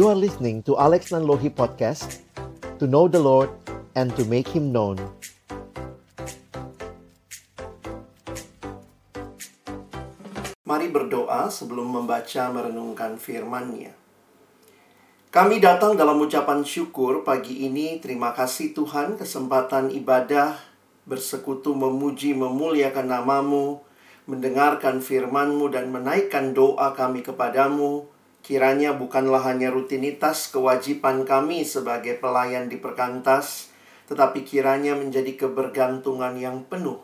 You are listening to Alex Nanlohi Podcast To know the Lord and to make Him known Mari berdoa sebelum membaca merenungkan firman-Nya. Kami datang dalam ucapan syukur pagi ini. Terima kasih Tuhan kesempatan ibadah bersekutu memuji memuliakan namamu, mendengarkan firman-Mu dan menaikkan doa kami kepadamu. Kiranya bukanlah hanya rutinitas kewajiban kami sebagai pelayan di perkantas, tetapi kiranya menjadi kebergantungan yang penuh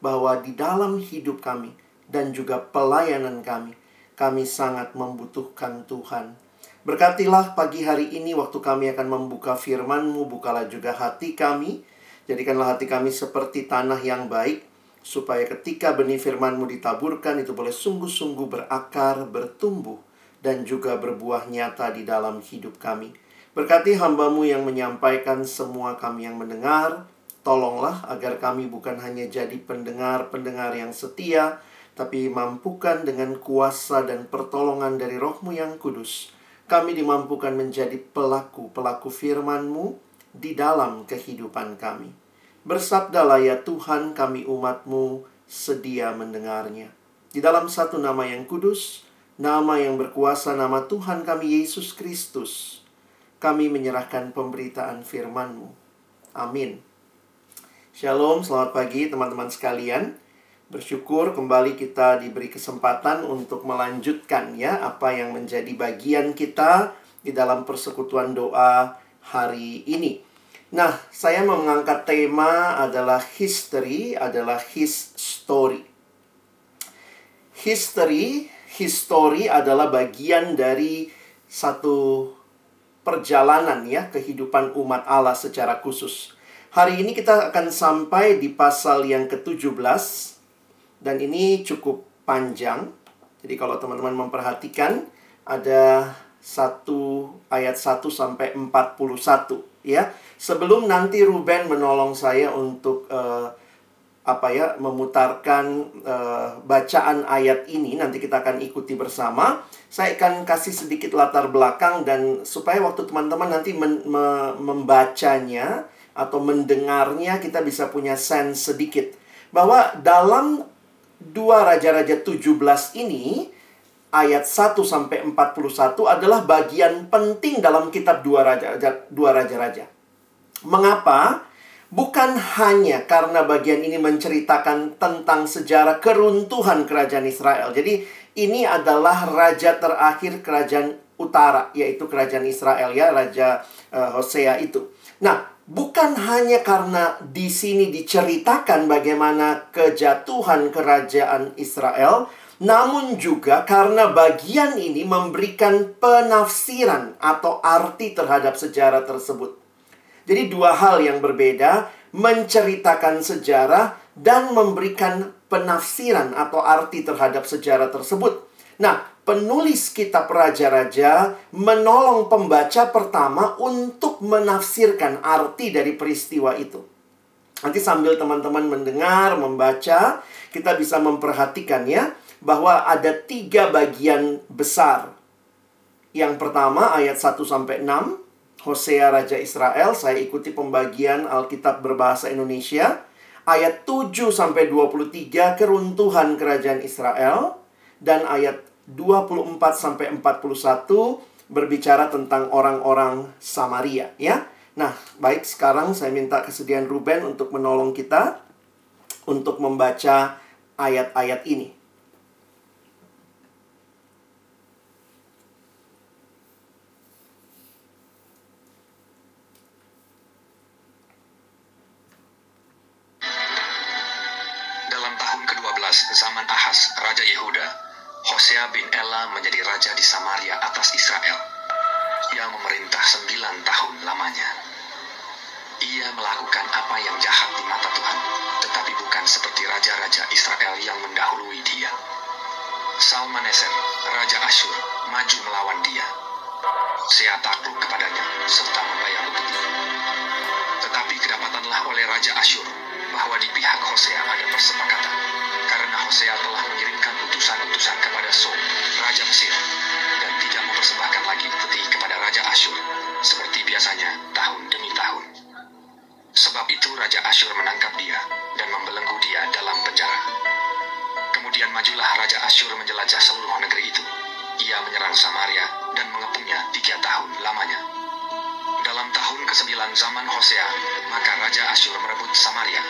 bahwa di dalam hidup kami – dan juga pelayanan kami. Kami sangat membutuhkan Tuhan. Berkatilah pagi hari ini waktu kami akan membuka firman-Mu, bukalah juga hati kami. Jadikanlah hati kami seperti tanah yang baik, supaya ketika benih firman-Mu ditaburkan, itu boleh sungguh-sungguh berakar, bertumbuh, dan juga berbuah nyata di dalam hidup kami. Berkati hambamu yang menyampaikan semua kami yang mendengar, tolonglah agar kami bukan hanya jadi pendengar-pendengar yang setia, tapi mampukan dengan kuasa dan pertolongan dari rohmu yang kudus. Kami dimampukan menjadi pelaku-pelaku firman-Mu di dalam kehidupan kami. Bersabdalah ya Tuhan kami umatmu sedia mendengarnya. Di dalam satu nama yang kudus, nama yang berkuasa, nama Tuhan kami Yesus Kristus, kami menyerahkan pemberitaan firman-Mu. Amin. Shalom, selamat pagi teman-teman sekalian. Bersyukur kembali kita diberi kesempatan untuk melanjutkan ya apa yang menjadi bagian kita di dalam persekutuan doa hari ini. Nah, saya mengangkat tema adalah history adalah his story. History, history adalah bagian dari satu perjalanan ya kehidupan umat Allah secara khusus. Hari ini kita akan sampai di pasal yang ke-17 dan ini cukup panjang. Jadi kalau teman-teman memperhatikan ada satu ayat 1 sampai 41 ya. Sebelum nanti Ruben menolong saya untuk uh, apa ya memutarkan uh, bacaan ayat ini nanti kita akan ikuti bersama. Saya akan kasih sedikit latar belakang dan supaya waktu teman-teman nanti men, me, membacanya atau mendengarnya kita bisa punya sense sedikit bahwa dalam dua raja-raja 17 ini ayat 1 sampai 41 adalah bagian penting dalam kitab dua raja dua raja-raja. Mengapa? Bukan hanya karena bagian ini menceritakan tentang sejarah keruntuhan kerajaan Israel. Jadi ini adalah raja terakhir kerajaan utara yaitu kerajaan Israel ya, raja uh, Hosea itu. Nah, bukan hanya karena di sini diceritakan bagaimana kejatuhan kerajaan Israel, namun juga karena bagian ini memberikan penafsiran atau arti terhadap sejarah tersebut. Jadi dua hal yang berbeda, menceritakan sejarah dan memberikan penafsiran atau arti terhadap sejarah tersebut. Nah, penulis kitab Raja-Raja menolong pembaca pertama untuk menafsirkan arti dari peristiwa itu. Nanti sambil teman-teman mendengar, membaca, kita bisa memperhatikan ya bahwa ada tiga bagian besar. Yang pertama ayat 1 sampai 6, Hosea Raja Israel, saya ikuti pembagian Alkitab berbahasa Indonesia. Ayat 7 sampai 23 keruntuhan kerajaan Israel dan ayat 24 sampai 41 berbicara tentang orang-orang Samaria ya. Nah, baik sekarang saya minta kesediaan Ruben untuk menolong kita untuk membaca ayat-ayat ini. Menyerang Samaria dan mengepungnya tiga tahun lamanya. Dalam tahun ke-9 zaman Hosea, maka Raja Asyur merebut Samaria.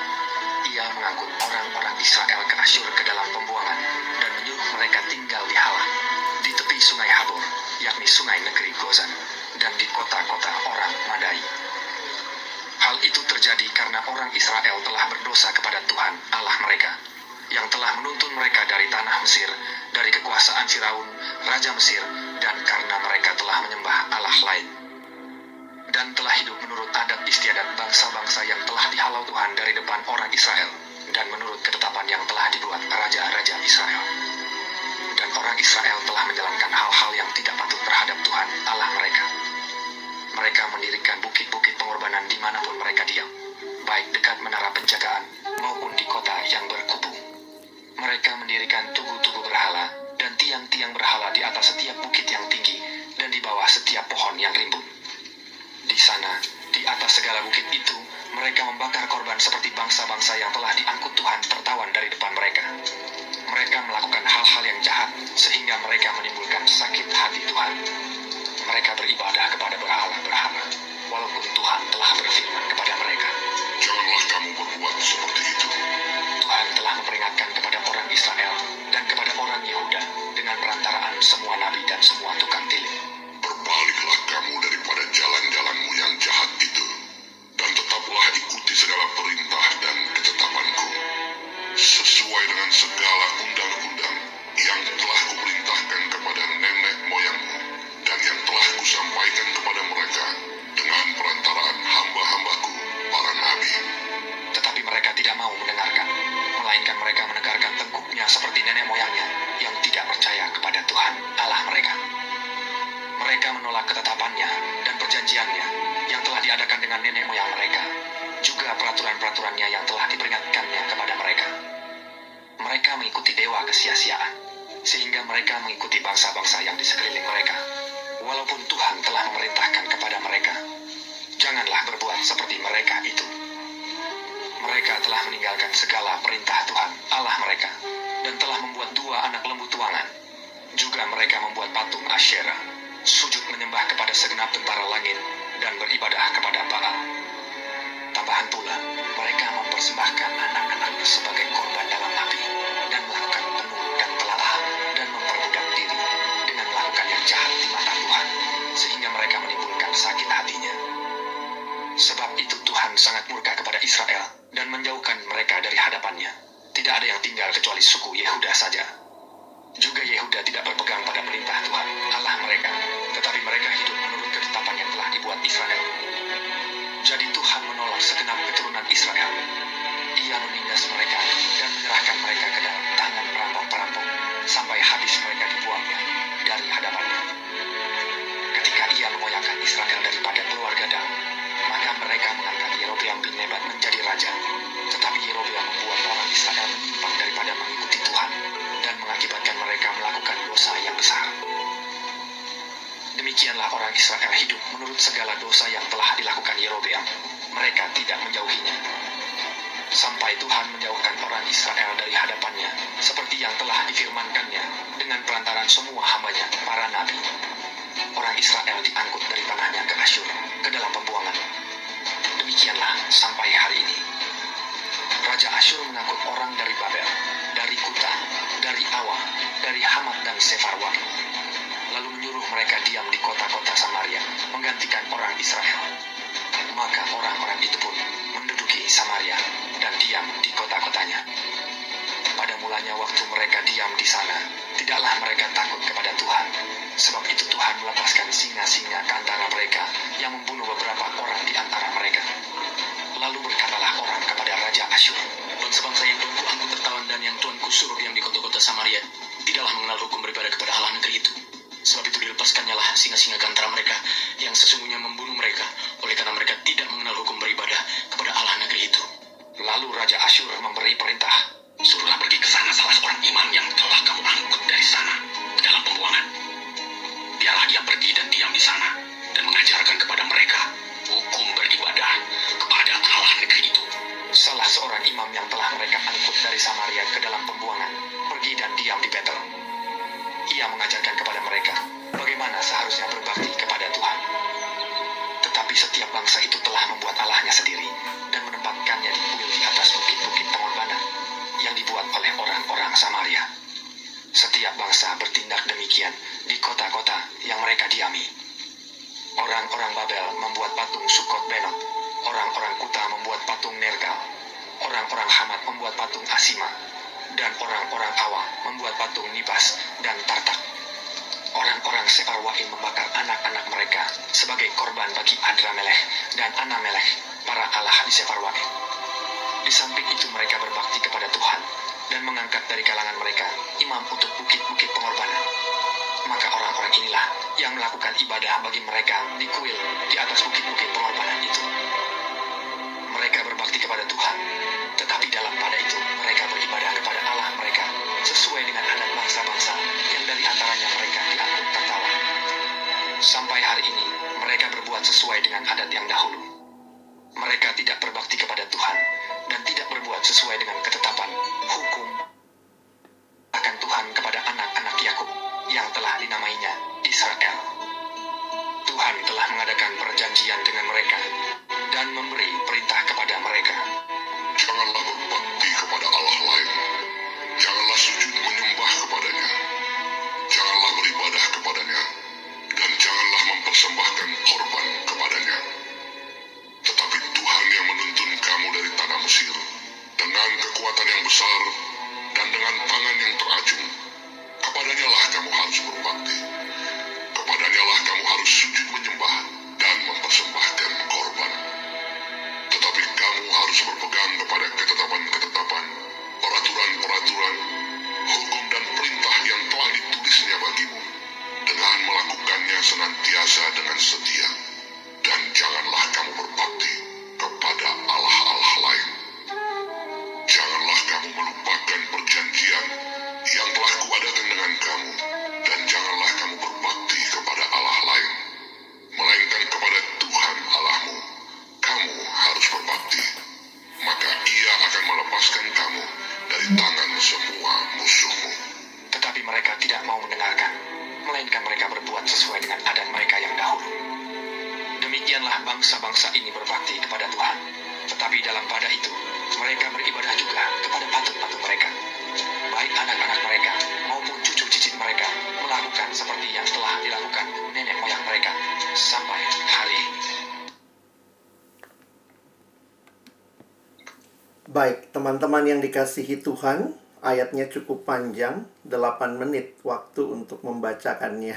Ia mengangkut orang-orang Israel ke Asyur ke dalam pembuangan dan menyuruh mereka tinggal di Halah, di tepi sungai Habor, yakni sungai negeri Gozan, dan di kota-kota orang Madai. Hal itu terjadi karena orang Israel telah berdosa kepada Tuhan Allah mereka, yang telah menuntun mereka dari tanah Mesir, dari kekuasaan Firaun, Raja Mesir, dan karena mereka telah menyembah Allah lain. Dan telah hidup menurut adat istiadat bangsa-bangsa yang telah dihalau Tuhan dari depan orang Israel, dan menurut ketetapan yang telah dibuat raja-raja Israel. Dan orang Israel telah menjalankan hal-hal yang tidak patut terhadap Tuhan Allah mereka. Mereka mendirikan bukit-bukit pengorbanan di mana pun mereka diam, baik dekat menara penjagaan maupun di kota yang berkubu. Mereka mendirikan tugu-tugu berhala dan tiang-tiang berhala di atas setiap bukit yang tinggi dan di bawah setiap pohon yang rimbun. Di sana, di atas segala bukit itu, mereka membakar korban seperti bangsa-bangsa yang telah diangkut Tuhan tertawan dari depan mereka. Mereka melakukan hal-hal yang jahat sehingga mereka menimbulkan sakit hati Tuhan. Mereka beribadah kepada berhala-berhala, walaupun Tuhan telah berfirman kepada mereka. Janganlah kamu berbuat seperti itu. Perantaraan semua nabi dan semua tukang tilik. Berbaliklah kamu daripada jalan-jalanmu yang jahat itu, dan tetaplah ikuti segala perintah dan ketetapanku, sesuai dengan segala undang-undang yang telah kuperintahkan kepada nenek moyangmu, dan yang telah kusampaikan kepada mereka dengan perantaraan hamba-hambaku, Mereka menolak ketetapannya dan perjanjiannya yang telah diadakan dengan nenek moyang mereka, juga peraturan-peraturannya yang telah diperingatkannya kepada mereka. Mereka mengikuti dewa kesia-siaan, sehingga mereka mengikuti bangsa-bangsa yang di sekeliling mereka. Walaupun Tuhan telah memerintahkan kepada mereka, janganlah berbuat seperti mereka itu. Mereka telah meninggalkan segala perintah Tuhan Allah mereka dan telah membuat dua anak lembu tuangan. Juga mereka membuat patung Asyera, sujud menyembah kepada segenap tentara langit dan beribadah kepada Baal. Tambahan pula, mereka mempersembahkan anak-anaknya sebagai korban dalam api dan melakukan penuh dan telaah dan memperbudak diri dengan melakukan yang jahat di mata Tuhan sehingga mereka menimbulkan sakit hatinya. Sebab itu Tuhan sangat murka kepada Israel dan menjauhkan mereka dari hadapannya. Tidak ada yang tinggal kecuali suku Yehuda saja. Juga Yehuda tidak berpegang pada perintah Tuhan Allah mereka, tetapi mereka hidup menurut ketetapan yang telah dibuat Israel. Jadi Tuhan menolak segenap keturunan Israel. Ia menindas mereka mereka takut kepada Tuhan. Sebab itu Tuhan melepaskan singa-singa ke antara mereka yang membunuh beberapa orang di antara mereka. Lalu berkatalah orang kepada Raja Asyur, Bangsa-bangsa yang tuanku angkut tertawan dan yang tuanku suruh diam di kota-kota Samaria tidaklah mengenal hukum beribadah kepada Allah negeri itu. Sebab itu dilepaskannya lah singa-singa ke antara mereka yang sesungguhnya membunuh mereka oleh karena mereka tidak mengenal hukum beribadah kepada Allah negeri itu. Lalu Raja Asyur memberi perintah, Suruhlah pergi ke sana salah seorang imam yang telah kamu angkut dari sana dalam pembuangan. Biarlah dia pergi dan diam di sana dan mengajarkan kepada mereka hukum beribadah kepada Allah negeri itu. salah seorang imam yang telah mereka angkut dari Samaria ke dalam pembuangan, pergi dan ia mengajarkan kepada mereka bagaimana seharusnya berbakti kepada Tuhan. Tetapi setiap bangsa itu telah membuat Allahnya sendiri dan menempatkannya di kuil di atas bukit-bukit pengorbanan yang dibuat oleh orang-orang Samaria. Setiap bangsa bertindak demikian di kota-kota yang mereka diami. Orang-orang Babel membuat patung Sukot Benot, orang-orang Kuta membuat patung Nergal, orang-orang Hamat membuat patung Asima, dan orang-orang Awa membuat patung Nibas dan Tartak. Orang-orang Separwaim membakar anak-anak mereka sebagai korban bagi Adramelech dan Anamelech, para allah di Separwaim. Di samping itu mereka berbakti kepada Tuhan dan mengangkat dari kalangan mereka imam untuk bukit-bukit pengorbanan. Maka orang-orang inilah yang melakukan ibadah bagi mereka di kuil di atas bukit-bukit pengorbanan itu. Mereka berbakti kepada Tuhan, tetapi dalam pada itu mereka beribadah kepada Allah mereka sesuai dengan adat bangsa-bangsa yang dari antaranya mereka diangkut tertawa. Sampai hari ini mereka berbuat sesuai dengan adat yang dahulu. Mereka tidak berbakti kepada Tuhan berbuat sesuai dengan ketetapan hukum akan Tuhan kepada anak-anak Yakub yang telah dinamainya Israel. Tuhan telah mengadakan perjanjian dengan mereka melepaskan kamu dari tangan semua musuhmu. Tetapi mereka tidak mau mendengarkan, melainkan mereka berbuat sesuai dengan adat mereka yang dahulu. Demikianlah bangsa-bangsa ini berbakti kepada Tuhan. Tetapi dalam pada itu, mereka beribadah juga kepada patung-patung mereka. Baik anak-anak mereka maupun cucu cicit mereka melakukan seperti yang telah dilakukan nenek moyang mereka sampai hari ini. Baik, teman-teman yang dikasihi Tuhan, ayatnya cukup panjang, 8 menit waktu untuk membacakannya.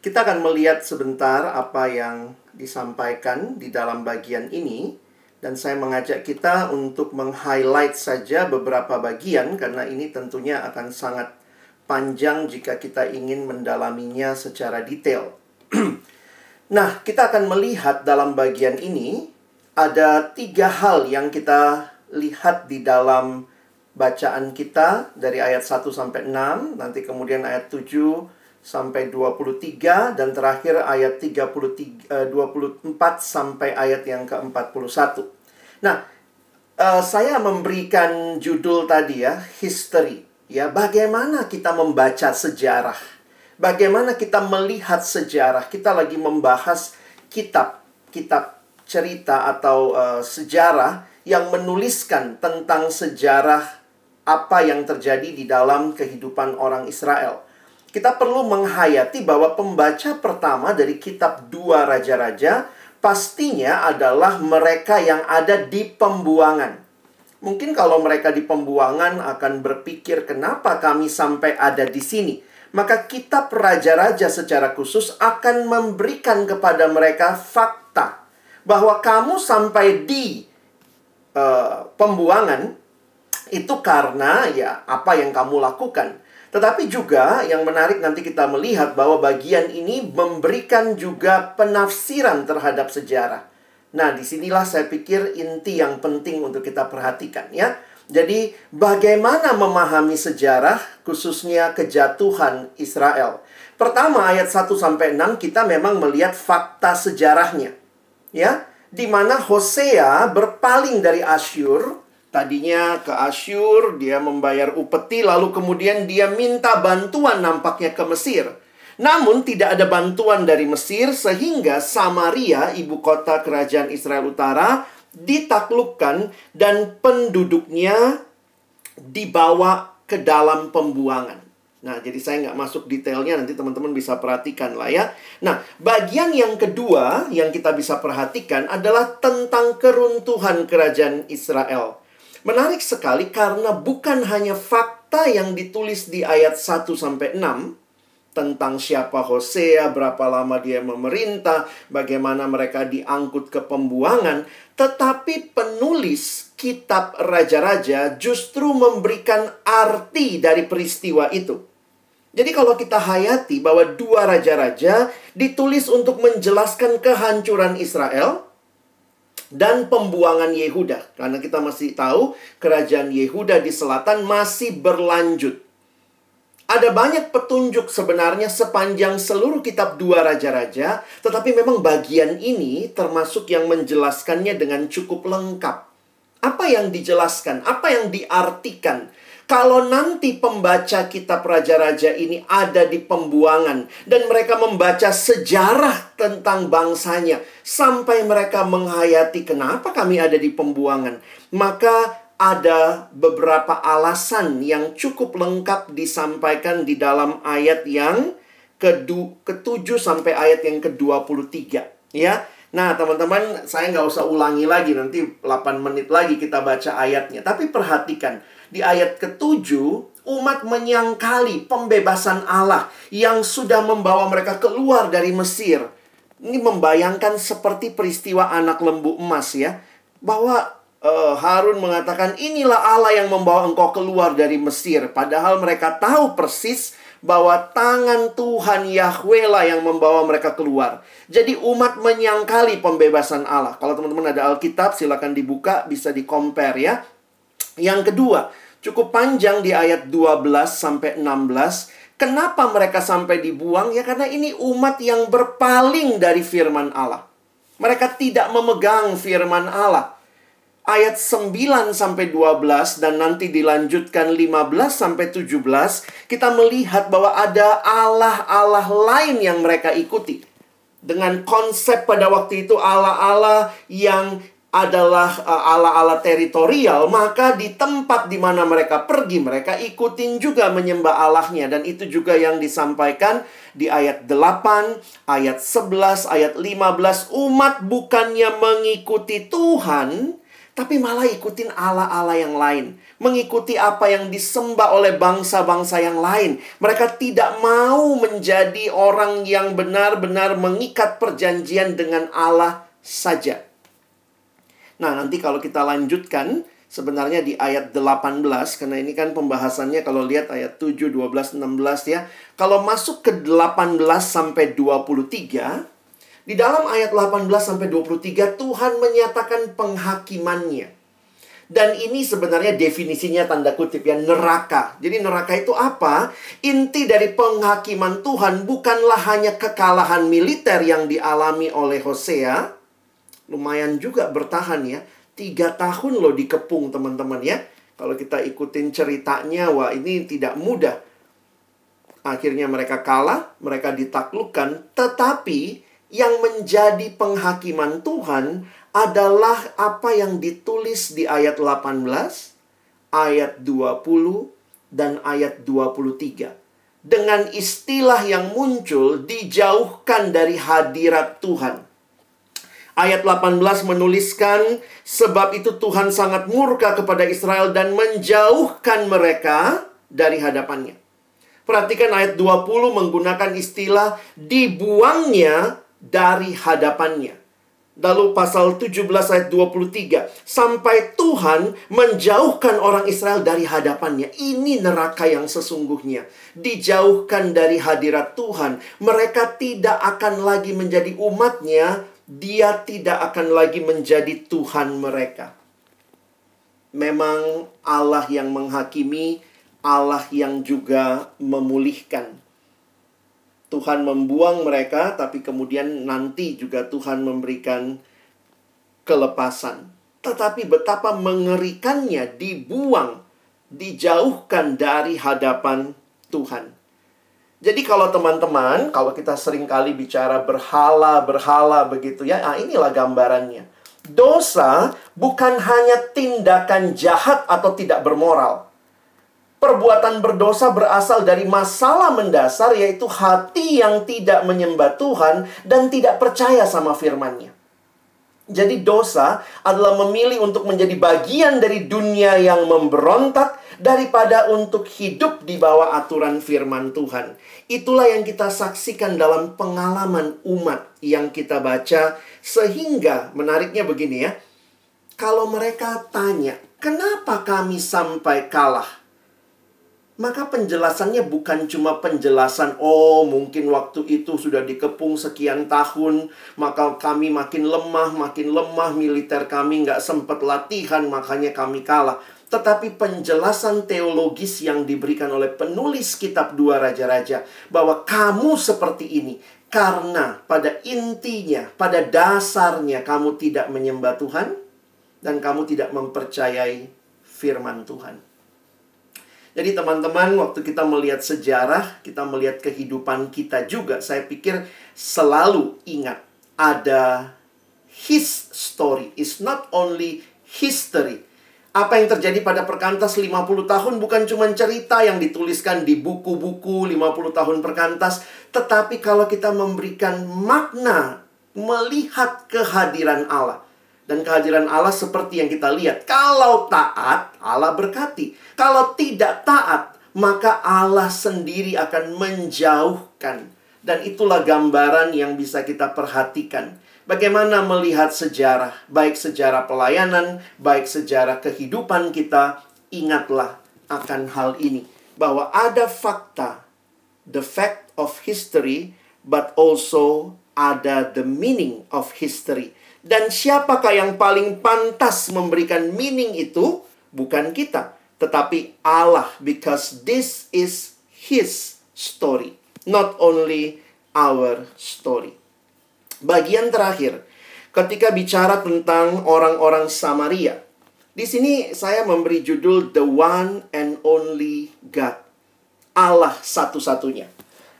Kita akan melihat sebentar apa yang disampaikan di dalam bagian ini dan saya mengajak kita untuk meng-highlight saja beberapa bagian karena ini tentunya akan sangat panjang jika kita ingin mendalaminya secara detail. nah, kita akan melihat dalam bagian ini ada tiga hal yang kita lihat di dalam bacaan kita dari ayat 1 sampai 6, nanti kemudian ayat 7 sampai 23 dan terakhir ayat 33 eh, 24 sampai ayat yang ke-41. Nah, eh, saya memberikan judul tadi ya, history. Ya, bagaimana kita membaca sejarah? Bagaimana kita melihat sejarah? Kita lagi membahas kitab kitab cerita atau eh, sejarah yang menuliskan tentang sejarah apa yang terjadi di dalam kehidupan orang Israel kita perlu menghayati bahwa pembaca pertama dari kitab dua raja-raja pastinya adalah mereka yang ada di pembuangan. Mungkin kalau mereka di pembuangan akan berpikir kenapa kami sampai ada di sini. Maka kitab raja-raja secara khusus akan memberikan kepada mereka fakta bahwa kamu sampai di uh, pembuangan itu karena ya apa yang kamu lakukan. Tetapi juga yang menarik nanti kita melihat bahwa bagian ini memberikan juga penafsiran terhadap sejarah. Nah, di sinilah saya pikir inti yang penting untuk kita perhatikan ya. Jadi, bagaimana memahami sejarah khususnya kejatuhan Israel? Pertama, ayat 1 sampai 6 kita memang melihat fakta sejarahnya. Ya, di mana Hosea berpaling dari Asyur Tadinya ke Asyur, dia membayar upeti, lalu kemudian dia minta bantuan nampaknya ke Mesir. Namun tidak ada bantuan dari Mesir sehingga Samaria, ibu kota kerajaan Israel Utara, ditaklukkan dan penduduknya dibawa ke dalam pembuangan. Nah, jadi saya nggak masuk detailnya, nanti teman-teman bisa perhatikan lah ya. Nah, bagian yang kedua yang kita bisa perhatikan adalah tentang keruntuhan kerajaan Israel. Menarik sekali karena bukan hanya fakta yang ditulis di ayat 1 sampai 6 tentang siapa Hosea, berapa lama dia memerintah, bagaimana mereka diangkut ke pembuangan, tetapi penulis kitab raja-raja justru memberikan arti dari peristiwa itu. Jadi kalau kita hayati bahwa dua raja-raja ditulis untuk menjelaskan kehancuran Israel, dan pembuangan Yehuda. Karena kita masih tahu kerajaan Yehuda di selatan masih berlanjut. Ada banyak petunjuk sebenarnya sepanjang seluruh kitab dua raja-raja, tetapi memang bagian ini termasuk yang menjelaskannya dengan cukup lengkap. Apa yang dijelaskan, apa yang diartikan kalau nanti pembaca kitab raja-raja ini ada di pembuangan dan mereka membaca sejarah tentang bangsanya sampai mereka menghayati kenapa kami ada di pembuangan, maka ada beberapa alasan yang cukup lengkap disampaikan di dalam ayat yang ke-7 sampai ayat yang ke-23 ya. Nah, teman-teman, saya nggak usah ulangi lagi nanti 8 menit lagi kita baca ayatnya. Tapi perhatikan, di ayat ketujuh, umat menyangkali pembebasan Allah yang sudah membawa mereka keluar dari Mesir. Ini membayangkan seperti peristiwa anak lembu emas ya. Bahwa uh, Harun mengatakan inilah Allah yang membawa engkau keluar dari Mesir. Padahal mereka tahu persis bahwa tangan Tuhan Yahweh lah yang membawa mereka keluar. Jadi umat menyangkali pembebasan Allah. Kalau teman-teman ada Alkitab silakan dibuka bisa di ya. Yang kedua, cukup panjang di ayat 12 sampai 16. Kenapa mereka sampai dibuang? Ya karena ini umat yang berpaling dari firman Allah. Mereka tidak memegang firman Allah. Ayat 9 sampai 12 dan nanti dilanjutkan 15 sampai 17, kita melihat bahwa ada Allah-Allah lain yang mereka ikuti. Dengan konsep pada waktu itu Allah-Allah yang adalah uh, ala-ala teritorial, maka di tempat di mana mereka pergi, mereka ikutin juga menyembah Allahnya. Dan itu juga yang disampaikan di ayat 8, ayat 11, ayat 15. Umat bukannya mengikuti Tuhan, tapi malah ikutin ala-ala yang lain. Mengikuti apa yang disembah oleh bangsa-bangsa yang lain. Mereka tidak mau menjadi orang yang benar-benar mengikat perjanjian dengan Allah saja. Nah, nanti kalau kita lanjutkan sebenarnya di ayat 18 karena ini kan pembahasannya kalau lihat ayat 7, 12, 16 ya. Kalau masuk ke 18 sampai 23 di dalam ayat 18 sampai 23 Tuhan menyatakan penghakimannya. Dan ini sebenarnya definisinya tanda kutip ya neraka. Jadi neraka itu apa? Inti dari penghakiman Tuhan bukanlah hanya kekalahan militer yang dialami oleh Hosea, lumayan juga bertahan ya. Tiga tahun loh dikepung teman-teman ya. Kalau kita ikutin ceritanya, wah ini tidak mudah. Akhirnya mereka kalah, mereka ditaklukkan. Tetapi yang menjadi penghakiman Tuhan adalah apa yang ditulis di ayat 18, ayat 20, dan ayat 23. Dengan istilah yang muncul dijauhkan dari hadirat Tuhan. Ayat 18 menuliskan, sebab itu Tuhan sangat murka kepada Israel dan menjauhkan mereka dari hadapannya. Perhatikan ayat 20 menggunakan istilah dibuangnya dari hadapannya. Lalu pasal 17 ayat 23. Sampai Tuhan menjauhkan orang Israel dari hadapannya. Ini neraka yang sesungguhnya. Dijauhkan dari hadirat Tuhan. Mereka tidak akan lagi menjadi umatnya dia tidak akan lagi menjadi Tuhan mereka. Memang Allah yang menghakimi, Allah yang juga memulihkan. Tuhan membuang mereka, tapi kemudian nanti juga Tuhan memberikan kelepasan. tetapi betapa mengerikannya dibuang, dijauhkan dari hadapan Tuhan. Jadi kalau teman-teman, kalau kita sering kali bicara berhala, berhala begitu ya, ah inilah gambarannya. Dosa bukan hanya tindakan jahat atau tidak bermoral. Perbuatan berdosa berasal dari masalah mendasar yaitu hati yang tidak menyembah Tuhan dan tidak percaya sama firman-Nya. Jadi dosa adalah memilih untuk menjadi bagian dari dunia yang memberontak daripada untuk hidup di bawah aturan firman Tuhan. Itulah yang kita saksikan dalam pengalaman umat yang kita baca sehingga menariknya begini ya. Kalau mereka tanya, "Kenapa kami sampai kalah?" Maka penjelasannya bukan cuma penjelasan, oh mungkin waktu itu sudah dikepung sekian tahun, maka kami makin lemah, makin lemah, militer kami nggak sempat latihan, makanya kami kalah. Tetapi penjelasan teologis yang diberikan oleh penulis kitab Dua Raja-Raja, bahwa kamu seperti ini, karena pada intinya, pada dasarnya kamu tidak menyembah Tuhan, dan kamu tidak mempercayai firman Tuhan. Jadi teman-teman, waktu kita melihat sejarah, kita melihat kehidupan kita juga, saya pikir selalu ingat ada his story. It's not only history. Apa yang terjadi pada perkantas 50 tahun bukan cuma cerita yang dituliskan di buku-buku 50 tahun perkantas, tetapi kalau kita memberikan makna melihat kehadiran Allah. Dan kehadiran Allah seperti yang kita lihat. Kalau taat, Allah berkati. Kalau tidak taat, maka Allah sendiri akan menjauhkan. Dan itulah gambaran yang bisa kita perhatikan. Bagaimana melihat sejarah, baik sejarah pelayanan, baik sejarah kehidupan kita, ingatlah akan hal ini. Bahwa ada fakta, the fact of history, but also ada the meaning of history dan siapakah yang paling pantas memberikan meaning itu? Bukan kita, tetapi Allah because this is his story, not only our story. Bagian terakhir, ketika bicara tentang orang-orang Samaria, di sini saya memberi judul The One and Only God. Allah satu-satunya.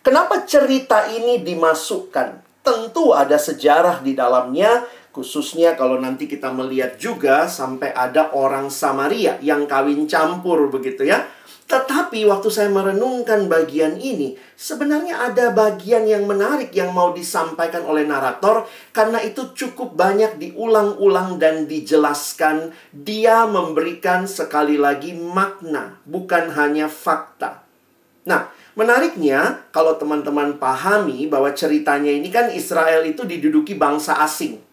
Kenapa cerita ini dimasukkan? Tentu ada sejarah di dalamnya, Khususnya kalau nanti kita melihat juga sampai ada orang Samaria yang kawin campur begitu ya. Tetapi waktu saya merenungkan bagian ini, sebenarnya ada bagian yang menarik yang mau disampaikan oleh narator karena itu cukup banyak diulang-ulang dan dijelaskan. Dia memberikan sekali lagi makna, bukan hanya fakta. Nah, menariknya kalau teman-teman pahami bahwa ceritanya ini kan Israel itu diduduki bangsa asing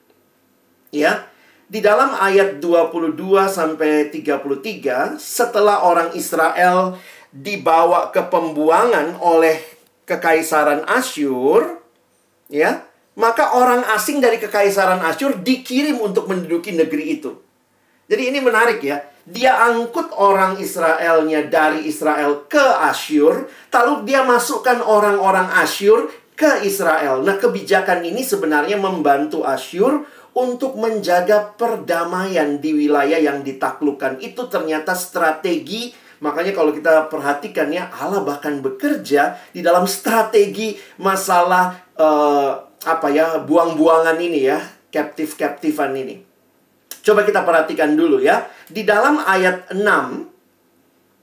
ya. Di dalam ayat 22 sampai 33, setelah orang Israel dibawa ke pembuangan oleh kekaisaran Asyur, ya, maka orang asing dari kekaisaran Asyur dikirim untuk menduduki negeri itu. Jadi ini menarik ya. Dia angkut orang Israelnya dari Israel ke Asyur, lalu dia masukkan orang-orang Asyur ke Israel. Nah, kebijakan ini sebenarnya membantu Asyur untuk menjaga perdamaian di wilayah yang ditaklukkan. Itu ternyata strategi Makanya kalau kita perhatikan ya Allah bahkan bekerja di dalam strategi masalah uh, apa ya buang-buangan ini ya, captive-captivean ini. Coba kita perhatikan dulu ya. Di dalam ayat 6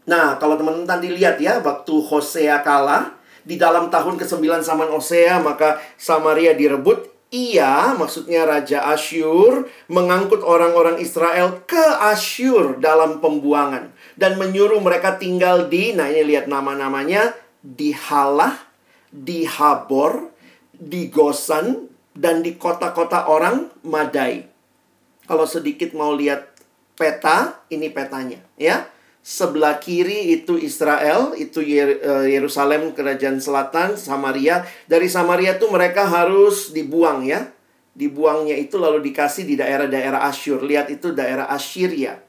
Nah, kalau teman-teman tadi lihat ya waktu Hosea kalah di dalam tahun ke-9 zaman Hosea maka Samaria direbut ia, maksudnya Raja Asyur, mengangkut orang-orang Israel ke Asyur dalam pembuangan. Dan menyuruh mereka tinggal di, nah ini lihat nama-namanya, di Halah, di Habor, di Gosan, dan di kota-kota orang Madai. Kalau sedikit mau lihat peta, ini petanya. ya sebelah kiri itu Israel, itu eh, Yerusalem kerajaan selatan, Samaria. Dari Samaria tuh mereka harus dibuang ya. Dibuangnya itu lalu dikasih di daerah-daerah Asyur. Lihat itu daerah Assyria.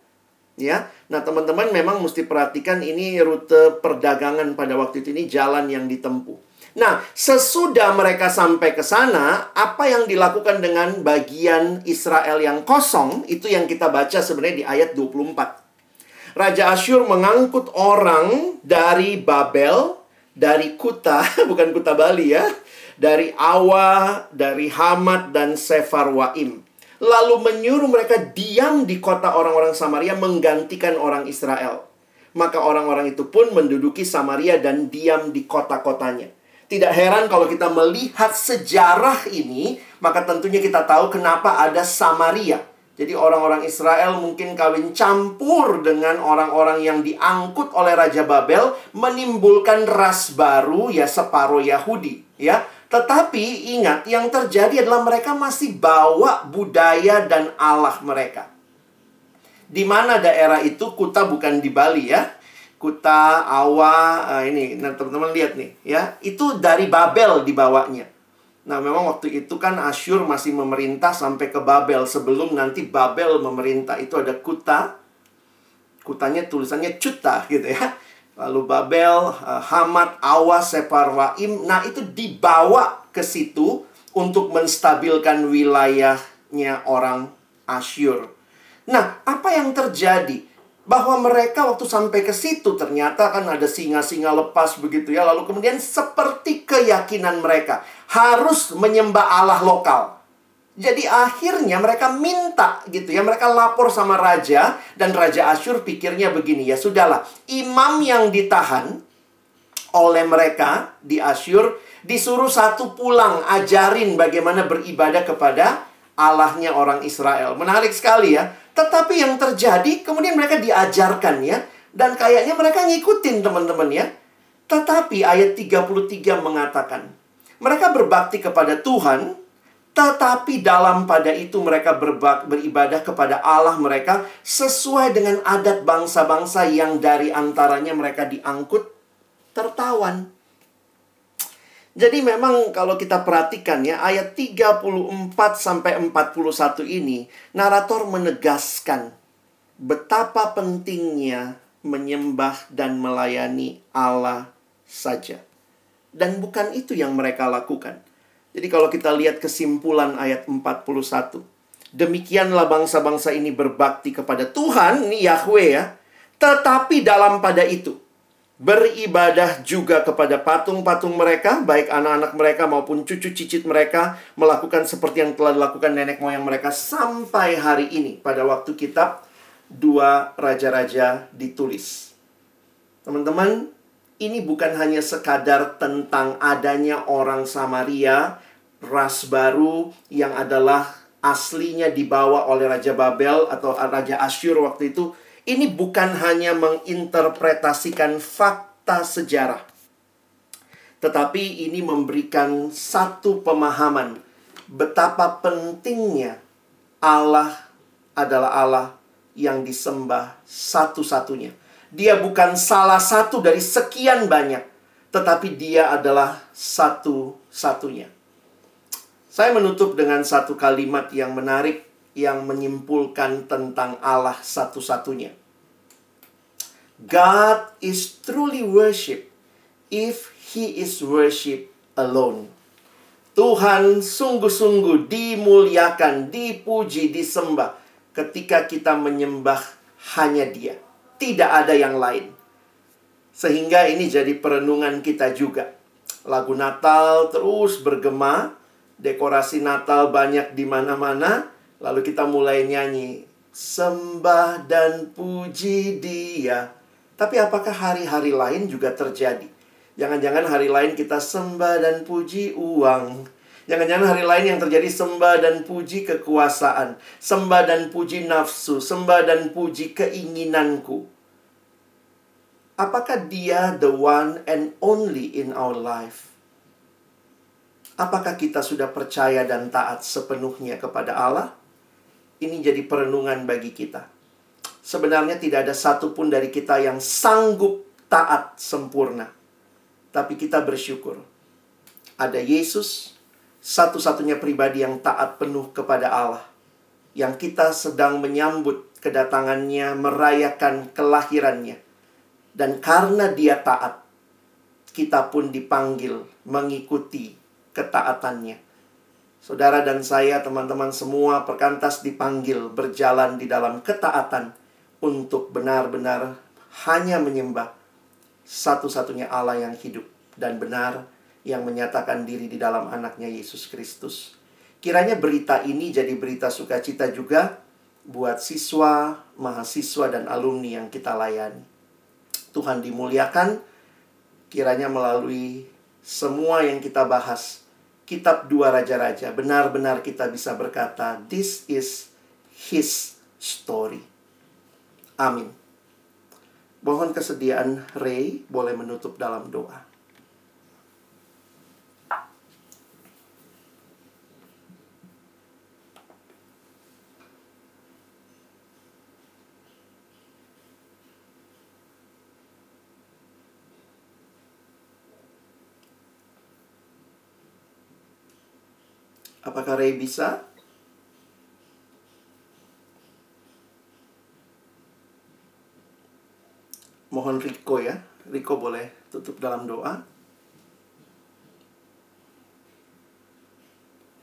ya. Nah, teman-teman memang mesti perhatikan ini rute perdagangan pada waktu itu ini jalan yang ditempuh. Nah, sesudah mereka sampai ke sana, apa yang dilakukan dengan bagian Israel yang kosong, itu yang kita baca sebenarnya di ayat 24. Raja Asyur mengangkut orang dari Babel, dari Kuta, bukan Kuta Bali ya, dari Awa, dari Hamat dan Sefarwaim. Lalu menyuruh mereka diam di kota orang-orang Samaria menggantikan orang Israel. Maka orang-orang itu pun menduduki Samaria dan diam di kota-kotanya. Tidak heran kalau kita melihat sejarah ini, maka tentunya kita tahu kenapa ada Samaria. Jadi orang-orang Israel mungkin kawin campur dengan orang-orang yang diangkut oleh Raja Babel menimbulkan ras baru ya separuh Yahudi ya. Tetapi ingat yang terjadi adalah mereka masih bawa budaya dan Allah mereka. Di mana daerah itu Kuta bukan di Bali ya. Kuta, Awa, uh, ini, nah teman-teman lihat nih, ya, itu dari Babel dibawanya. Nah, memang waktu itu kan Asyur masih memerintah sampai ke Babel sebelum nanti Babel memerintah. Itu ada Kuta, Kutanya tulisannya Cuta gitu ya. Lalu Babel, uh, Hamat, Awa, Separwaim. Nah, itu dibawa ke situ untuk menstabilkan wilayahnya orang Asyur. Nah, apa yang terjadi? Bahwa mereka waktu sampai ke situ ternyata kan ada singa-singa lepas begitu ya. Lalu kemudian seperti keyakinan mereka harus menyembah Allah lokal. Jadi akhirnya mereka minta gitu ya. Mereka lapor sama raja dan raja Asyur pikirnya begini ya. Sudahlah, imam yang ditahan oleh mereka di Asyur disuruh satu pulang ajarin bagaimana beribadah kepada Allahnya orang Israel. Menarik sekali ya. Tetapi yang terjadi kemudian mereka diajarkan ya. Dan kayaknya mereka ngikutin teman-teman ya. Tetapi ayat 33 mengatakan. Mereka berbakti kepada Tuhan. Tetapi dalam pada itu mereka berbak, beribadah kepada Allah mereka. Sesuai dengan adat bangsa-bangsa yang dari antaranya mereka diangkut tertawan. Jadi memang kalau kita perhatikan ya ayat 34 sampai 41 ini narator menegaskan betapa pentingnya menyembah dan melayani Allah saja. Dan bukan itu yang mereka lakukan. Jadi kalau kita lihat kesimpulan ayat 41. Demikianlah bangsa-bangsa ini berbakti kepada Tuhan, ini Yahweh ya. Tetapi dalam pada itu, beribadah juga kepada patung-patung mereka, baik anak-anak mereka maupun cucu cicit mereka, melakukan seperti yang telah dilakukan nenek moyang mereka sampai hari ini pada waktu kitab dua raja-raja ditulis. Teman-teman, ini bukan hanya sekadar tentang adanya orang Samaria, ras baru yang adalah aslinya dibawa oleh Raja Babel atau Raja Asyur waktu itu, ini bukan hanya menginterpretasikan fakta sejarah, tetapi ini memberikan satu pemahaman betapa pentingnya Allah adalah Allah yang disembah satu-satunya. Dia bukan salah satu dari sekian banyak, tetapi Dia adalah satu-satunya. Saya menutup dengan satu kalimat yang menarik yang menyimpulkan tentang Allah satu-satunya. God is truly worship if he is worship alone. Tuhan sungguh-sungguh dimuliakan, dipuji, disembah ketika kita menyembah hanya Dia. Tidak ada yang lain. Sehingga ini jadi perenungan kita juga. Lagu Natal terus bergema, dekorasi Natal banyak di mana-mana, Lalu kita mulai nyanyi Sembah dan puji dia Tapi apakah hari-hari lain juga terjadi? Jangan-jangan hari lain kita sembah dan puji uang Jangan-jangan hari lain yang terjadi sembah dan puji kekuasaan Sembah dan puji nafsu Sembah dan puji keinginanku Apakah dia the one and only in our life? Apakah kita sudah percaya dan taat sepenuhnya kepada Allah? Ini jadi perenungan bagi kita. Sebenarnya tidak ada satupun dari kita yang sanggup taat sempurna. Tapi kita bersyukur. Ada Yesus, satu-satunya pribadi yang taat penuh kepada Allah. Yang kita sedang menyambut kedatangannya, merayakan kelahirannya. Dan karena dia taat, kita pun dipanggil mengikuti ketaatannya. Saudara dan saya, teman-teman semua, perkantas dipanggil berjalan di dalam ketaatan untuk benar-benar hanya menyembah satu-satunya Allah yang hidup dan benar yang menyatakan diri di dalam anaknya Yesus Kristus. Kiranya berita ini jadi berita sukacita juga buat siswa, mahasiswa, dan alumni yang kita layani. Tuhan dimuliakan, kiranya melalui semua yang kita bahas, kitab dua raja-raja, benar-benar kita bisa berkata, this is his story. Amin. Mohon kesediaan Ray boleh menutup dalam doa. Apakah Ray bisa? Mohon Riko ya. Riko boleh tutup dalam doa.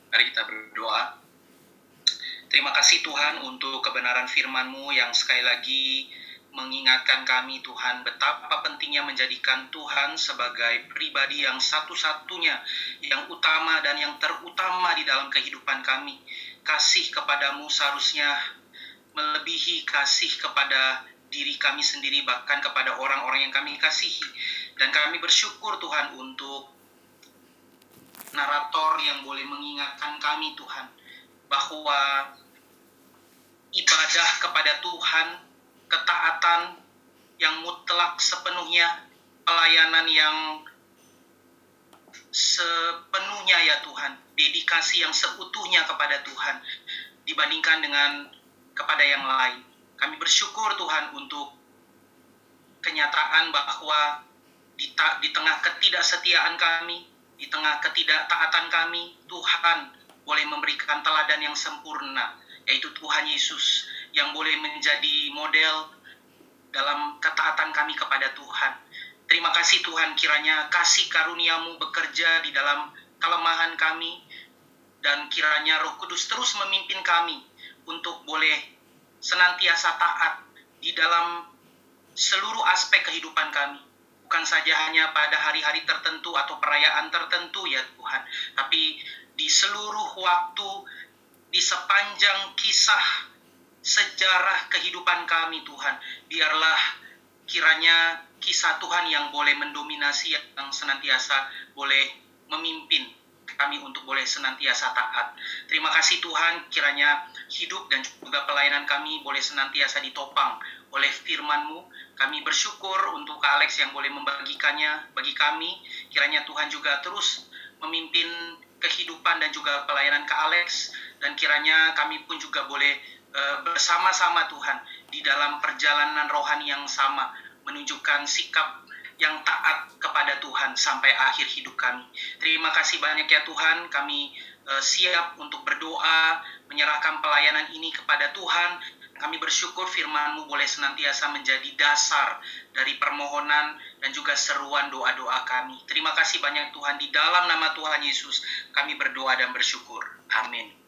Mari kita berdoa. Terima kasih Tuhan untuk kebenaran firman-Mu yang sekali lagi mengingatkan kami Tuhan betapa pentingnya menjadikan Tuhan sebagai pribadi yang satu-satunya yang utama dan yang terutama di dalam kehidupan kami. Kasih kepadamu seharusnya melebihi kasih kepada diri kami sendiri bahkan kepada orang-orang yang kami kasihi. Dan kami bersyukur Tuhan untuk narator yang boleh mengingatkan kami Tuhan bahwa ibadah kepada Tuhan ketaatan yang mutlak sepenuhnya, pelayanan yang sepenuhnya ya Tuhan, dedikasi yang seutuhnya kepada Tuhan dibandingkan dengan kepada yang lain. Kami bersyukur Tuhan untuk kenyataan bahwa di, ta, di tengah ketidaksetiaan kami, di tengah ketidaktaatan kami, Tuhan boleh memberikan teladan yang sempurna, yaitu Tuhan Yesus yang boleh menjadi model dalam ketaatan kami kepada Tuhan. Terima kasih Tuhan kiranya kasih karuniamu bekerja di dalam kelemahan kami dan kiranya roh kudus terus memimpin kami untuk boleh senantiasa taat di dalam seluruh aspek kehidupan kami. Bukan saja hanya pada hari-hari tertentu atau perayaan tertentu ya Tuhan, tapi di seluruh waktu, di sepanjang kisah sejarah kehidupan kami Tuhan. Biarlah kiranya kisah Tuhan yang boleh mendominasi yang senantiasa boleh memimpin kami untuk boleh senantiasa taat. Terima kasih Tuhan, kiranya hidup dan juga pelayanan kami boleh senantiasa ditopang oleh firman-Mu. Kami bersyukur untuk Kak Alex yang boleh membagikannya bagi kami. Kiranya Tuhan juga terus memimpin kehidupan dan juga pelayanan Kak Alex. Dan kiranya kami pun juga boleh Eh, bersama-sama Tuhan di dalam perjalanan rohani yang sama menunjukkan sikap yang taat kepada Tuhan sampai akhir hidup kami. Terima kasih banyak ya Tuhan, kami uh, siap untuk berdoa, menyerahkan pelayanan ini kepada Tuhan. Kami bersyukur firman-Mu boleh senantiasa menjadi dasar dari permohonan dan juga seruan doa-doa kami. Terima kasih banyak Tuhan, di dalam nama Tuhan Yesus kami berdoa dan bersyukur. Amin.